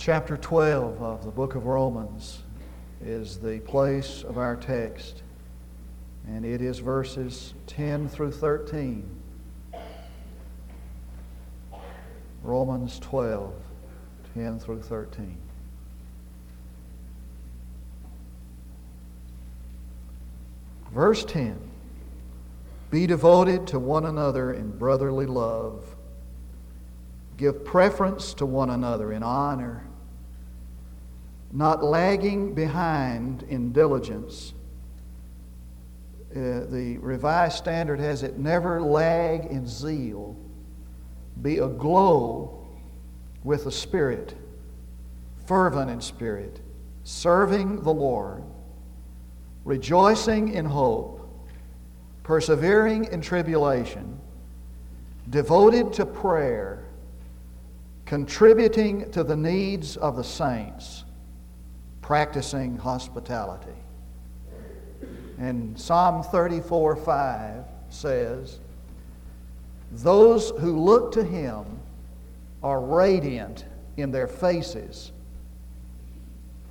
Chapter 12 of the book of Romans is the place of our text, and it is verses 10 through 13. Romans 12, 10 through 13. Verse 10 Be devoted to one another in brotherly love. Give preference to one another in honor, not lagging behind in diligence. Uh, the Revised Standard has it never lag in zeal, be aglow with the Spirit, fervent in spirit, serving the Lord. Rejoicing in hope, persevering in tribulation, devoted to prayer, contributing to the needs of the saints, practicing hospitality. And Psalm 34 5 says, Those who look to him are radiant in their faces,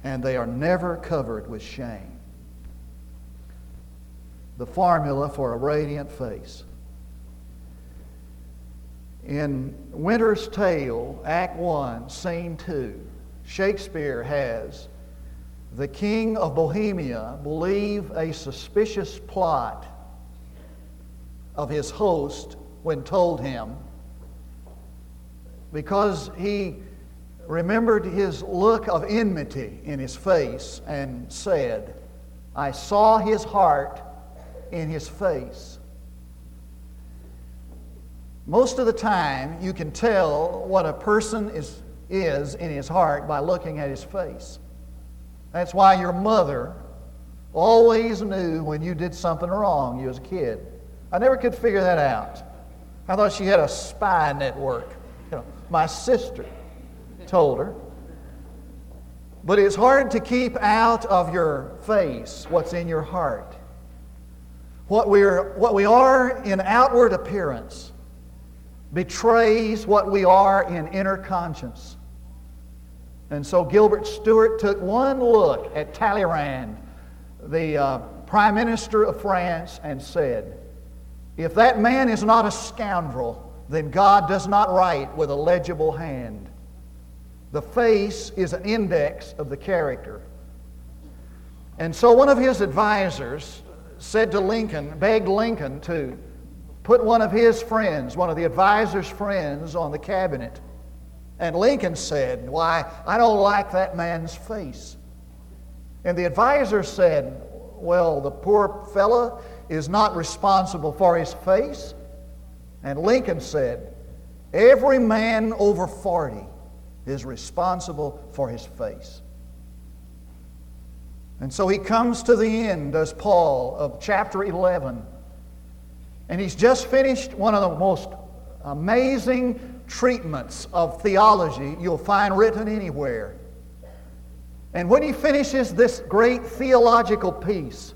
and they are never covered with shame the formula for a radiant face. In Winter's Tale, Act 1, Scene 2, Shakespeare has the king of Bohemia believe a suspicious plot of his host when told him because he remembered his look of enmity in his face and said, I saw his heart in his face. Most of the time, you can tell what a person is, is in his heart by looking at his face. That's why your mother always knew when you did something wrong, you as a kid. I never could figure that out. I thought she had a spy network. You know, my sister told her. But it's hard to keep out of your face what's in your heart. What, we're, what we are in outward appearance betrays what we are in inner conscience. And so Gilbert Stuart took one look at Talleyrand, the uh, Prime Minister of France, and said, If that man is not a scoundrel, then God does not write with a legible hand. The face is an index of the character. And so one of his advisors, said to Lincoln, begged Lincoln to put one of his friends, one of the advisor's friends, on the cabinet. And Lincoln said, Why, I don't like that man's face. And the advisor said, Well, the poor fellow is not responsible for his face. And Lincoln said, Every man over 40 is responsible for his face. And so he comes to the end, does Paul, of chapter 11. And he's just finished one of the most amazing treatments of theology you'll find written anywhere. And when he finishes this great theological piece,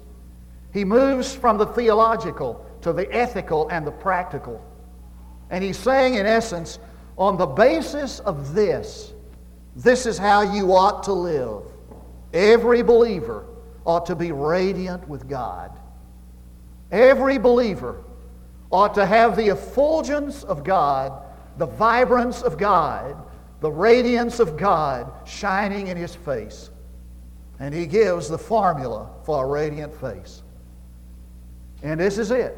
he moves from the theological to the ethical and the practical. And he's saying, in essence, on the basis of this, this is how you ought to live. Every believer ought to be radiant with God. Every believer ought to have the effulgence of God, the vibrance of God, the radiance of God shining in his face. And he gives the formula for a radiant face. And this is it.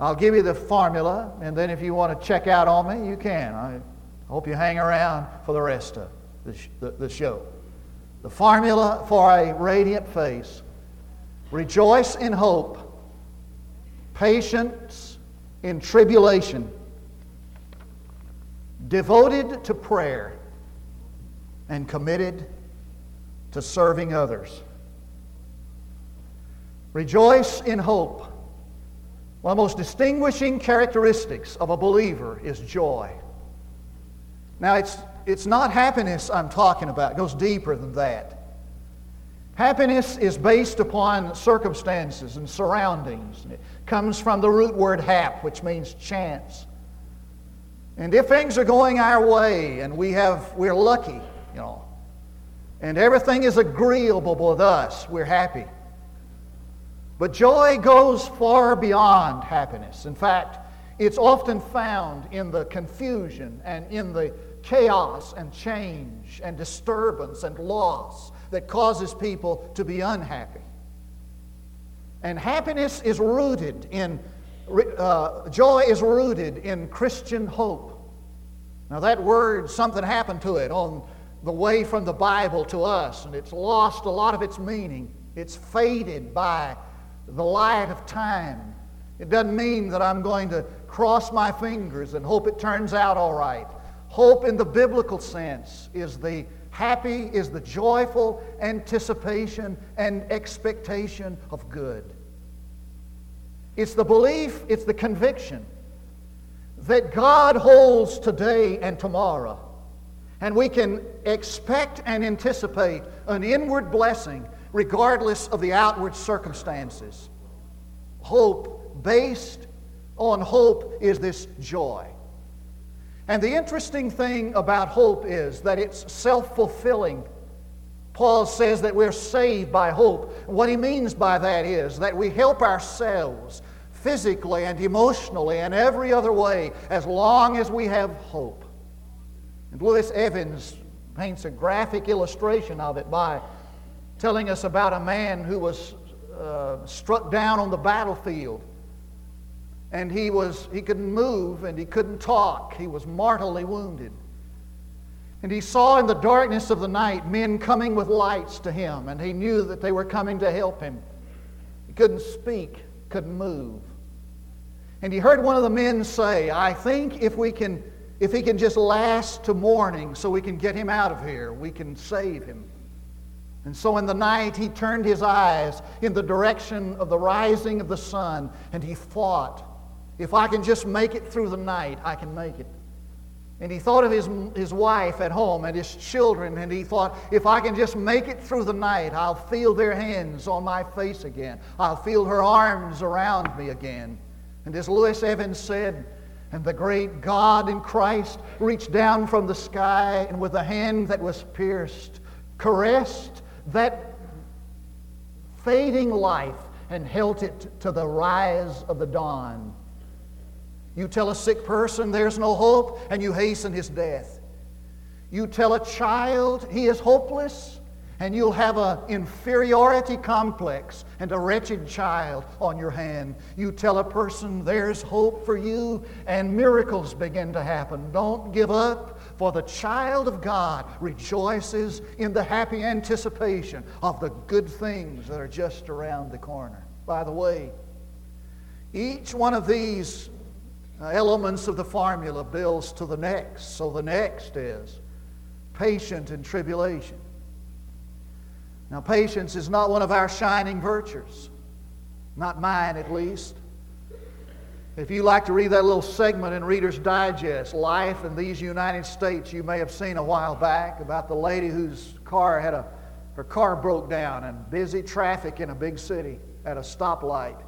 I'll give you the formula, and then if you want to check out on me, you can. I hope you hang around for the rest of the, the, the show. The formula for a radiant face rejoice in hope, patience in tribulation, devoted to prayer, and committed to serving others. Rejoice in hope. One of the most distinguishing characteristics of a believer is joy. Now, it's it's not happiness I'm talking about, it goes deeper than that. Happiness is based upon circumstances and surroundings. It comes from the root word hap, which means chance. And if things are going our way and we have, we're lucky, you know, and everything is agreeable with us, we're happy. But joy goes far beyond happiness. In fact, it's often found in the confusion and in the chaos and change and disturbance and loss that causes people to be unhappy. And happiness is rooted in, uh, joy is rooted in Christian hope. Now, that word, something happened to it on the way from the Bible to us, and it's lost a lot of its meaning. It's faded by the light of time. It doesn't mean that I'm going to cross my fingers and hope it turns out all right. Hope in the biblical sense is the happy, is the joyful anticipation and expectation of good. It's the belief, it's the conviction that God holds today and tomorrow. And we can expect and anticipate an inward blessing regardless of the outward circumstances. Hope based on hope is this joy. And the interesting thing about hope is that it's self fulfilling. Paul says that we're saved by hope. What he means by that is that we help ourselves physically and emotionally and every other way as long as we have hope. And Lewis Evans paints a graphic illustration of it by telling us about a man who was uh, struck down on the battlefield. And he was he couldn't move and he couldn't talk. He was mortally wounded. And he saw in the darkness of the night men coming with lights to him and he knew that they were coming to help him. He couldn't speak couldn't move and he heard one of the men say i think if we can if he can just last to morning so we can get him out of here we can save him and so in the night, he turned his eyes in the direction of the rising of the sun and he fought if I can just make it through the night, I can make it. And he thought of his, his wife at home and his children, and he thought, if I can just make it through the night, I'll feel their hands on my face again. I'll feel her arms around me again. And as Lewis Evans said, and the great God in Christ reached down from the sky and with a hand that was pierced, caressed that fading life and held it to the rise of the dawn. You tell a sick person there's no hope, and you hasten his death. You tell a child he is hopeless, and you'll have an inferiority complex and a wretched child on your hand. You tell a person there's hope for you, and miracles begin to happen. Don't give up, for the child of God rejoices in the happy anticipation of the good things that are just around the corner. By the way, each one of these uh, elements of the formula builds to the next. So the next is patient in tribulation. Now, patience is not one of our shining virtues, not mine at least. If you like to read that little segment in Reader's Digest, Life in these United States, you may have seen a while back about the lady whose car had a, her car broke down in busy traffic in a big city at a stoplight.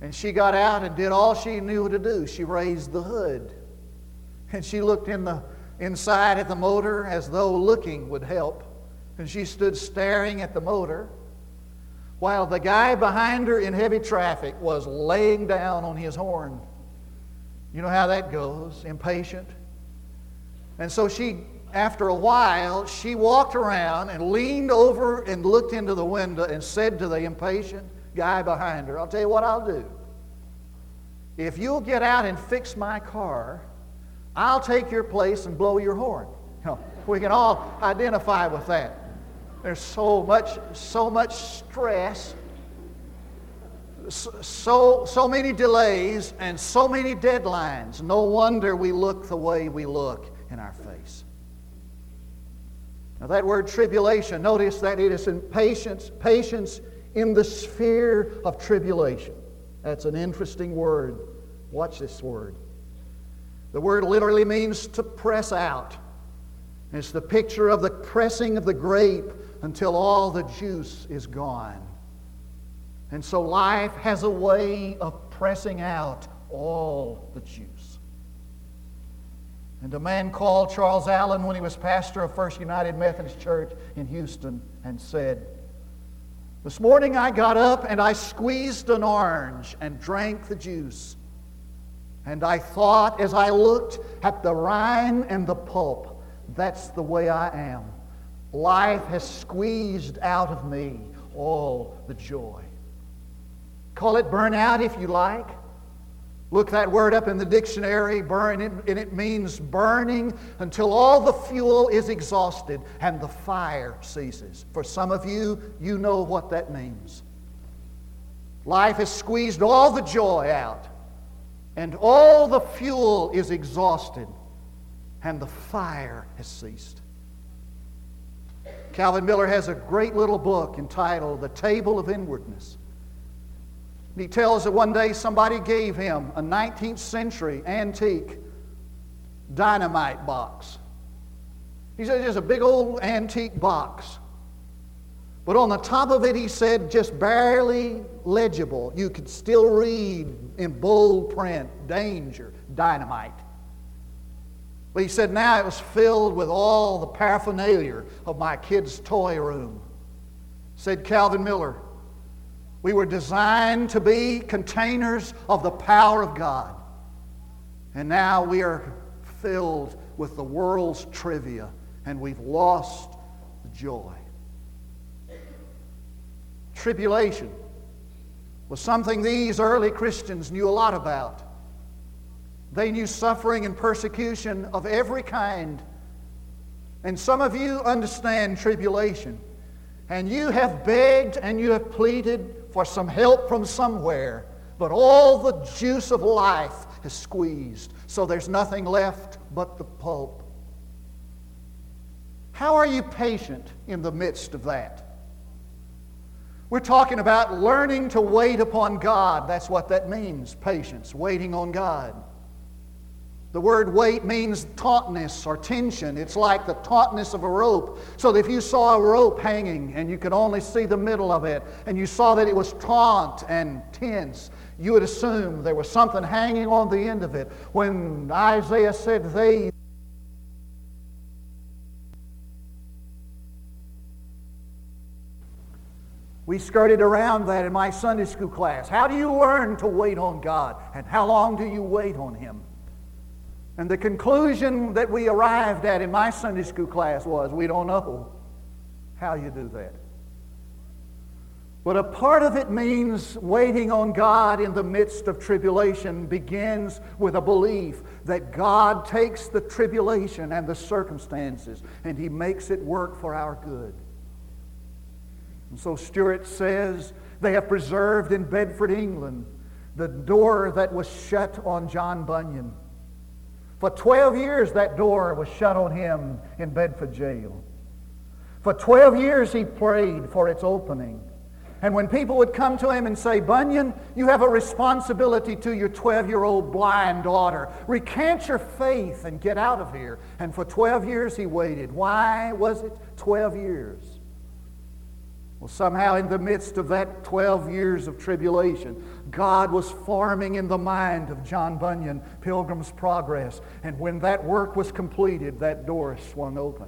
And she got out and did all she knew to do. She raised the hood. And she looked in the, inside at the motor as though looking would help. And she stood staring at the motor while the guy behind her in heavy traffic was laying down on his horn. You know how that goes, impatient. And so she, after a while, she walked around and leaned over and looked into the window and said to the impatient, guy behind her, I'll tell you what I'll do. If you'll get out and fix my car, I'll take your place and blow your horn. You know, we can all identify with that. There's so much, so much stress, so, so many delays, and so many deadlines. No wonder we look the way we look in our face. Now, that word tribulation, notice that it is in patience, patience in the sphere of tribulation. That's an interesting word. Watch this word. The word literally means to press out. It's the picture of the pressing of the grape until all the juice is gone. And so life has a way of pressing out all the juice. and a man called Charles Allen when he was pastor of First United Methodist Church in Houston and said, This morning I got up and I squeezed an orange and drank the juice. And I thought as I looked at the rind and the pulp, that's the way I am. Life has squeezed out of me all the joy. Call it burnout if you like. Look that word up in the dictionary, burn, and it means burning until all the fuel is exhausted and the fire ceases. For some of you, you know what that means. Life has squeezed all the joy out, and all the fuel is exhausted, and the fire has ceased. Calvin Miller has a great little book entitled The Table of Inwardness. He tells that one day somebody gave him a 19th century antique dynamite box. He said, just a big old antique box. But on the top of it, he said, just barely legible. You could still read in bold print, danger, dynamite. But he said, now it was filled with all the paraphernalia of my kid's toy room. Said Calvin Miller, we were designed to be containers of the power of God. And now we are filled with the world's trivia, and we've lost the joy. Tribulation was something these early Christians knew a lot about. They knew suffering and persecution of every kind. And some of you understand tribulation. And you have begged and you have pleaded for some help from somewhere, but all the juice of life is squeezed, so there's nothing left but the pulp. How are you patient in the midst of that? We're talking about learning to wait upon God. That's what that means patience, waiting on God. The word wait means tautness or tension. It's like the tautness of a rope. So if you saw a rope hanging and you could only see the middle of it, and you saw that it was taut and tense, you would assume there was something hanging on the end of it. When Isaiah said, They We skirted around that in my Sunday school class. How do you learn to wait on God? And how long do you wait on Him? And the conclusion that we arrived at in my Sunday school class was we don't know how you do that. But a part of it means waiting on God in the midst of tribulation begins with a belief that God takes the tribulation and the circumstances and He makes it work for our good. And so Stuart says they have preserved in Bedford, England, the door that was shut on John Bunyan for 12 years, that door was shut on him in Bedford jail. For 12 years, he prayed for its opening. And when people would come to him and say, Bunyan, you have a responsibility to your 12 year old blind daughter. Recant your faith and get out of here. And for 12 years, he waited. Why was it 12 years? Well, somehow, in the midst of that 12 years of tribulation, God was forming in the mind of John Bunyan Pilgrim's Progress. And when that work was completed, that door swung open.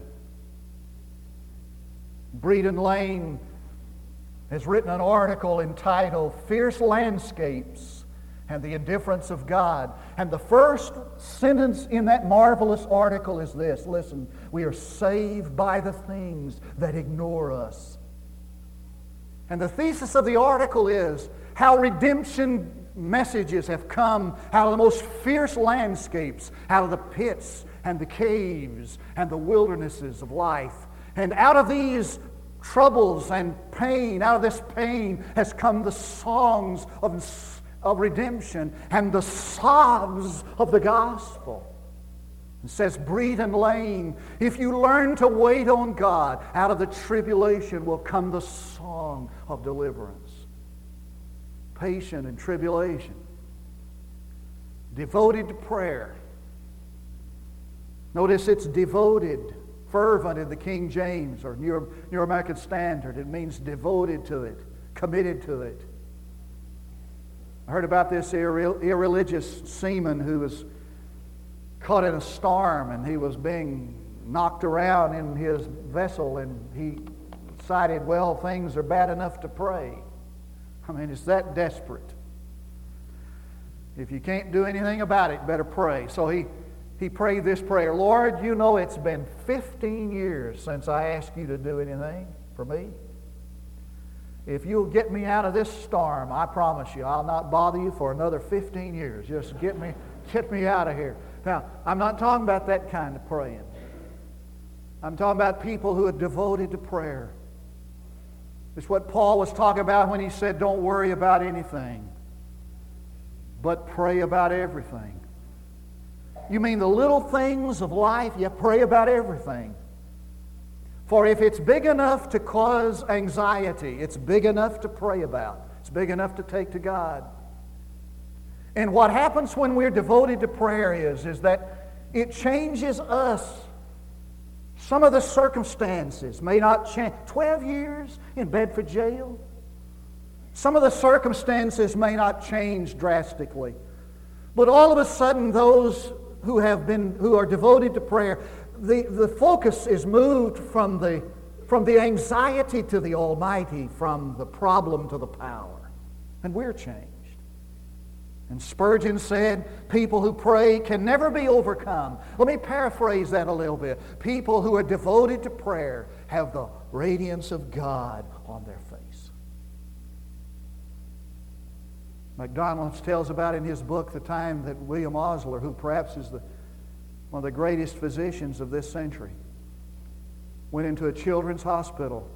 Belden Lane has written an article entitled Fierce Landscapes and the Indifference of God. And the first sentence in that marvelous article is this listen, we are saved by the things that ignore us. And the thesis of the article is how redemption messages have come out of the most fierce landscapes, out of the pits and the caves and the wildernesses of life. And out of these troubles and pain, out of this pain has come the songs of, of redemption and the sobs of the gospel. It says, Belden Lane, if you learn to wait on God, out of the tribulation will come the song of deliverance. Patient in tribulation. Devoted to prayer. Notice it's devoted, fervent in the King James or New, New American Standard. It means devoted to it, committed to it. I heard about this irreligious seaman who was caught in a storm and he was being knocked around in his vessel and he decided, well, things are bad enough to pray. I mean, it's that desperate. If you can't do anything about it, better pray. So he, he prayed this prayer Lord, you know it's been 15 years since I asked you to do anything for me. If you'll get me out of this storm, I promise you, I'll not bother you for another 15 years. Just get me, get me out of here. Now, I'm not talking about that kind of praying. I'm talking about people who are devoted to prayer. It's what Paul was talking about when he said, Don't worry about anything, but pray about everything. You mean the little things of life? You pray about everything. For if it's big enough to cause anxiety, it's big enough to pray about, it's big enough to take to God. And what happens when we're devoted to prayer is, is that it changes us. Some of the circumstances may not change. 12 years in Bedford jail. Some of the circumstances may not change drastically. But all of a sudden, those who have been, who are devoted to prayer, the, the focus is moved from the, from the anxiety to the Almighty, from the problem to the power. And we're changed. And Spurgeon said, people who pray can never be overcome. Let me paraphrase that a little bit. People who are devoted to prayer have the radiance of God on their face. MacDonald tells about in his book the time that William Osler, who perhaps is the one of the greatest physicians of this century, went into a children's hospital.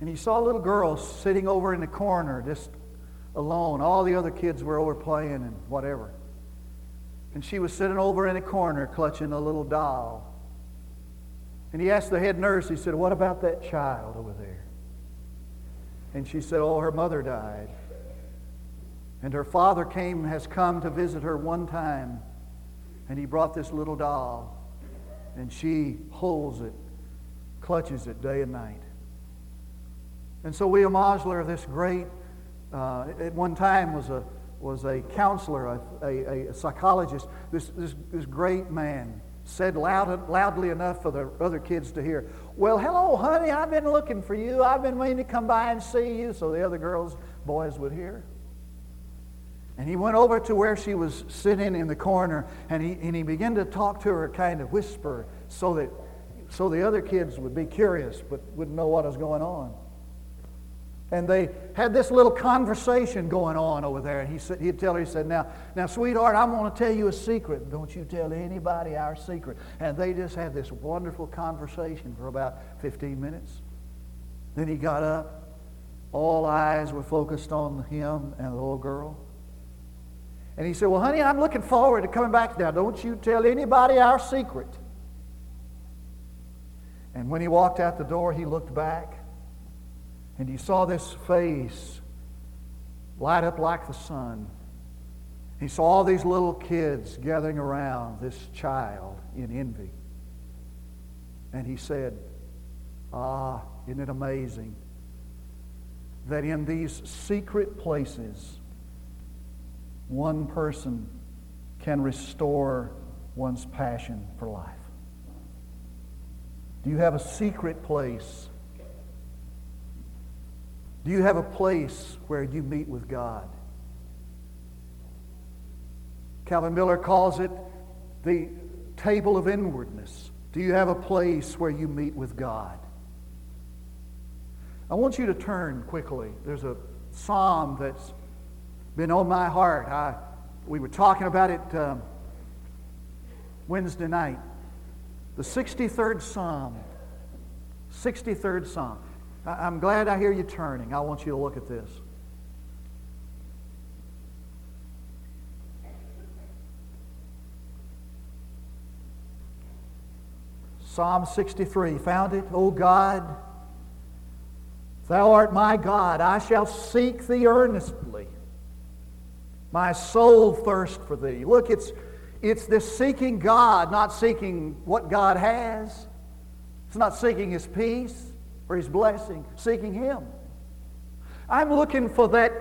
And he saw a little girl sitting over in the corner, just alone. All the other kids were over playing and whatever. And she was sitting over in a corner clutching a little doll. And he asked the head nurse, he said, What about that child over there? And she said, Oh, her mother died. And her father came, has come to visit her one time and he brought this little doll, and she holds it, clutches it day and night. And so William Osler, this great, uh, at one time was a, was a counselor, a, a, a psychologist, this, this, this great man, said loud, loudly enough for the other kids to hear, Well, hello, honey, I've been looking for you. I've been waiting to come by and see you, so the other girls, boys would hear. And he went over to where she was sitting in the corner and he, and he began to talk to her, kind of whisper, so that so the other kids would be curious but wouldn't know what was going on. And they had this little conversation going on over there. And he said, he'd tell her, he said, now, now, sweetheart, I'm going to tell you a secret. Don't you tell anybody our secret. And they just had this wonderful conversation for about 15 minutes. Then he got up. All eyes were focused on him and the little girl. And he said, Well, honey, I'm looking forward to coming back now. Don't you tell anybody our secret. And when he walked out the door, he looked back and he saw this face light up like the sun. He saw all these little kids gathering around this child in envy. And he said, Ah, isn't it amazing that in these secret places, one person can restore one's passion for life? Do you have a secret place? Do you have a place where you meet with God? Calvin Miller calls it the table of inwardness. Do you have a place where you meet with God? I want you to turn quickly. There's a psalm that's been on my heart. I, we were talking about it um, Wednesday night. The 63rd Psalm. 63rd Psalm. I'm glad I hear you turning. I want you to look at this. Psalm 63. Found it? O God, Thou art my God. I shall seek Thee earnestly. My soul thirsts for thee. Look, it's, it's this seeking God, not seeking what God has. It's not seeking his peace or his blessing, seeking him. I'm looking for that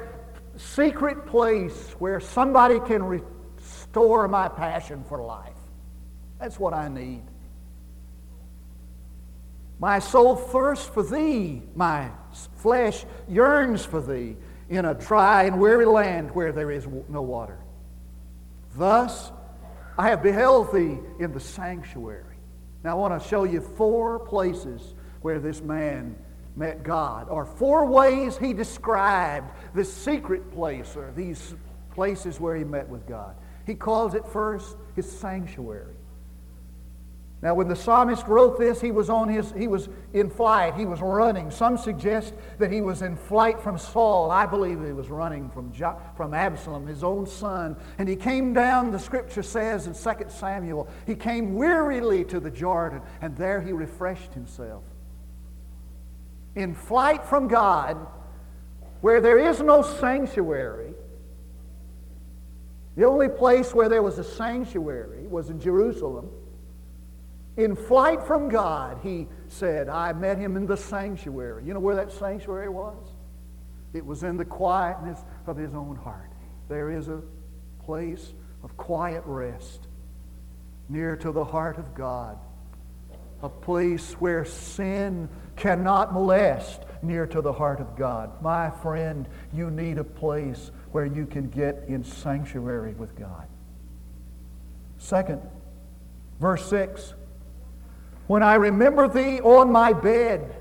secret place where somebody can restore my passion for life. That's what I need. My soul thirsts for thee. My flesh yearns for thee in a dry and weary land where there is no water. Thus, I have beheld thee in the sanctuary. Now, I want to show you four places where this man met God, or four ways he described this secret place, or these places where he met with God. He calls it first his sanctuary. Now, when the psalmist wrote this, he was on his he was in flight. He was running. Some suggest that he was in flight from Saul. I believe he was running from jo- from Absalom, his own son. And he came down. The Scripture says in 2 Samuel, he came wearily to the Jordan, and there he refreshed himself. In flight from God, where there is no sanctuary, the only place where there was a sanctuary was in Jerusalem. In flight from God, he said, I met him in the sanctuary. You know where that sanctuary was? It was in the quietness of his own heart. There is a place of quiet rest near to the heart of God, a place where sin cannot molest near to the heart of God. My friend, you need a place where you can get in sanctuary with God. Second, verse 6 when I remember thee on my bed,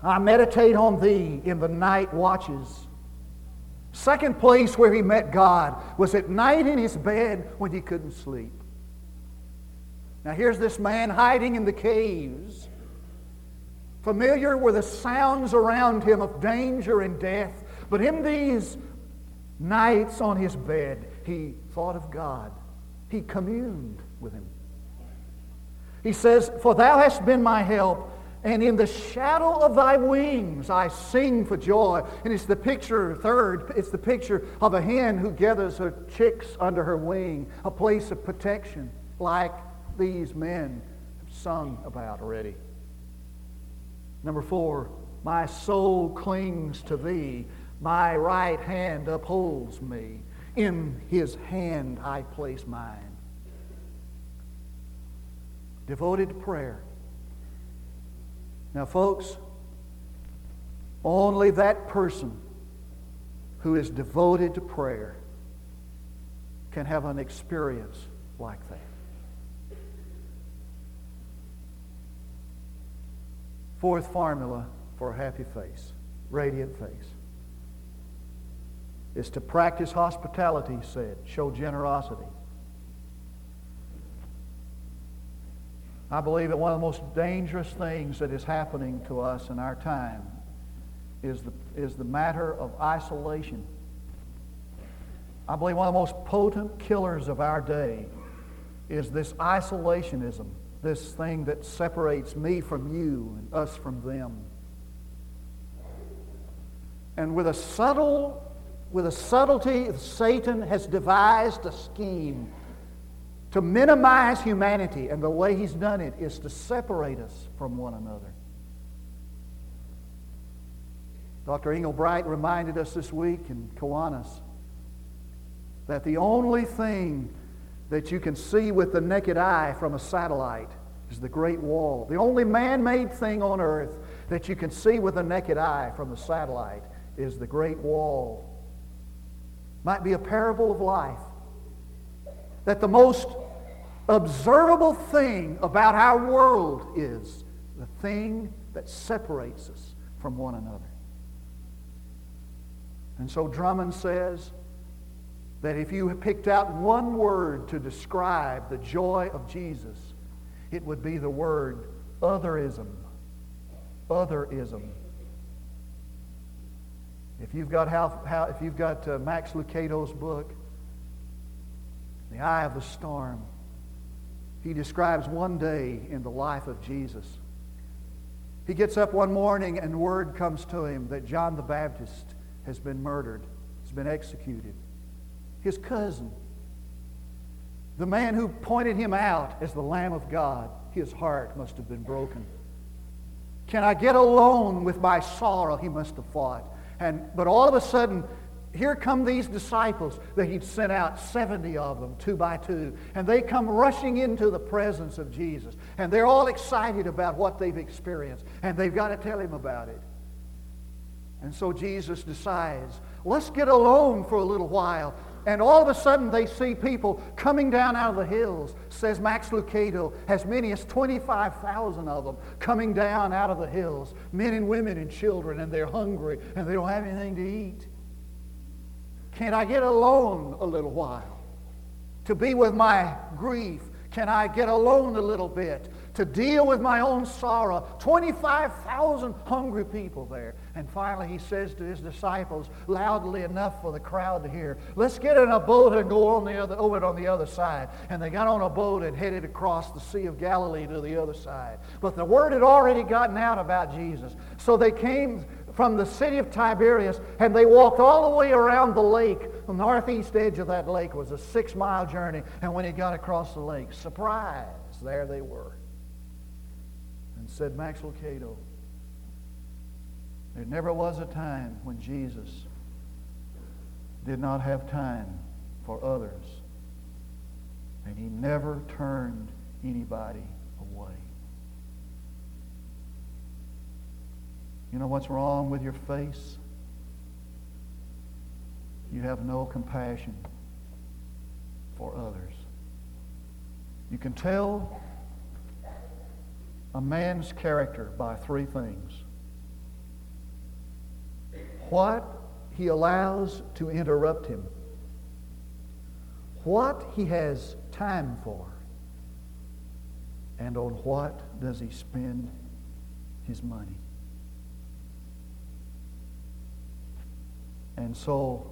I meditate on thee in the night watches. Second place where he met God was at night in his bed when he couldn't sleep. Now here's this man hiding in the caves, familiar with the sounds around him of danger and death. But in these nights on his bed, he thought of God. He communed with him. He says, For thou hast been my help, and in the shadow of thy wings I sing for joy. And it's the picture, third, it's the picture of a hen who gathers her chicks under her wing, a place of protection, like these men have sung about already. Number four, my soul clings to thee. My right hand upholds me. In his hand I place mine devoted to prayer. Now, folks, only that person who is devoted to prayer can have an experience like that. Fourth formula for a happy face, radiant face, is to practice hospitality, he said, show generosity. I believe that one of the most dangerous things that is happening to us in our time is the, is the matter of isolation. I believe one of the most potent killers of our day is this isolationism, this thing that separates me from you and us from them. And with a subtle, with a subtlety, Satan has devised a scheme to minimize humanity, and the way he's done it is to separate us from one another. Dr. Engelbright reminded us this week in Kiwanis that the only thing that you can see with the naked eye from a satellite is the Great Wall. The only man made thing on earth that you can see with the naked eye from a satellite is the Great Wall. Might be a parable of life. That the most observable thing about our world is the thing that separates us from one another. And so Drummond says that if you picked out one word to describe the joy of Jesus, it would be the word otherism. Otherism. If you've got, how, how, if you've got uh, Max Lucado's book, The Eye of the Storm, he describes one day in the life of Jesus. He gets up one morning and word comes to him that John the Baptist has been murdered, has been executed. His cousin, the man who pointed him out as the Lamb of God, his heart must have been broken. Can I get alone with my sorrow? He must have thought. And, but all of a sudden, here come these disciples that he'd sent out 70 of them two by two and they come rushing into the presence of jesus and they're all excited about what they've experienced and they've got to tell him about it and so jesus decides let's get alone for a little while and all of a sudden they see people coming down out of the hills, says Max Lucado, as many as 25,000 of them coming down out of the hills, men and women and children, and they're hungry and they don't have anything to eat. Can't I get alone a little while? To be with my grief, can I get alone a little bit? To deal with my own sorrow. 25,000 hungry people there. And finally he says to his disciples, loudly enough for the crowd to hear, let's get in a boat and go on the other, over on the other side. And they got on a boat and headed across the Sea of Galilee to the other side. But the word had already gotten out about Jesus. So they came from the city of Tiberias, and they walked all the way around the lake. The northeast edge of that lake was a six-mile journey, and when he got across the lake, surprise, there they were. And said Max Lucado, there never was a time when Jesus did not have time for others, and he never turned anybody away. You know what's wrong with your face? You have no compassion for others. You can tell a man's character by three things. What he allows to interrupt him. What he has time for. And on what does he spend his money? And so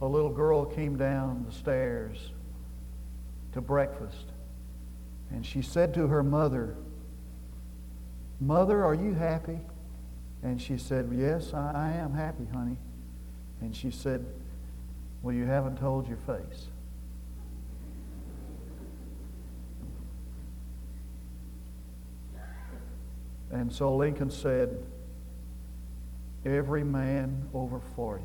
a little girl came down the stairs to breakfast. And she said to her mother, Mother, are you happy? And she said, Yes, I, I am happy, honey. And she said, Well, you haven't told your face. And so Lincoln said, Every man over 40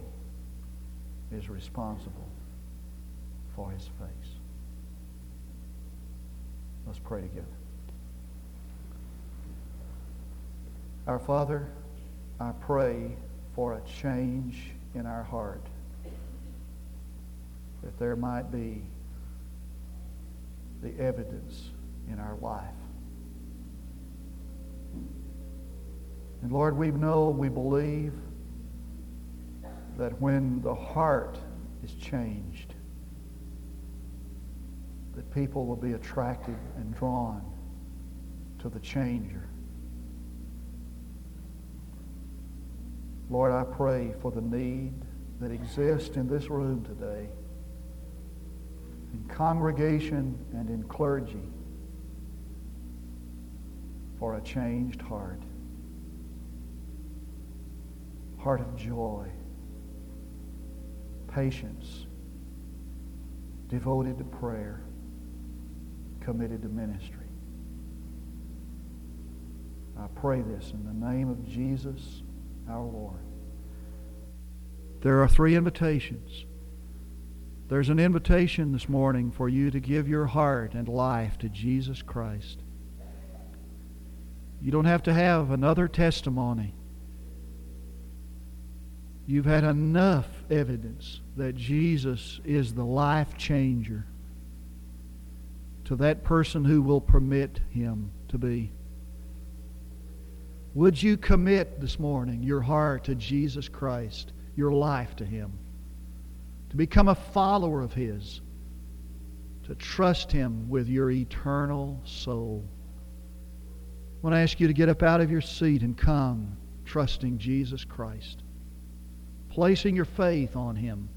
is responsible for his face. Let's pray together. Our Father, I pray for a change in our heart, that there might be the evidence in our life And Lord, we know, we believe that when the heart is changed, that people will be attracted and drawn to the changer. Lord, I pray for the need that exists in this room today, in congregation and in clergy, for a changed heart heart of joy, patience, devoted to prayer, committed to ministry. I pray this in the name of Jesus our Lord. There are three invitations. There's an invitation this morning for you to give your heart and life to Jesus Christ. You don't have to have another testimony. You've had enough evidence that Jesus is the life changer to that person who will permit him to be. Would you commit this morning your heart to Jesus Christ, your life to him, to become a follower of his, to trust him with your eternal soul? I want to ask you to get up out of your seat and come trusting Jesus Christ placing your faith on Him.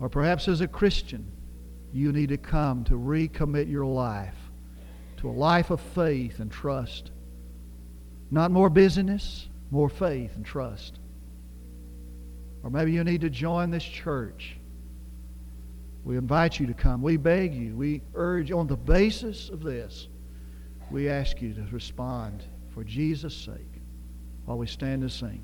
Or perhaps as a Christian, you need to come to recommit your life to a life of faith and trust. Not more busyness, more faith and trust. Or maybe you need to join this church. We invite you to come. We beg you. We urge on the basis of this, we ask you to respond for Jesus' sake while we stand and sing.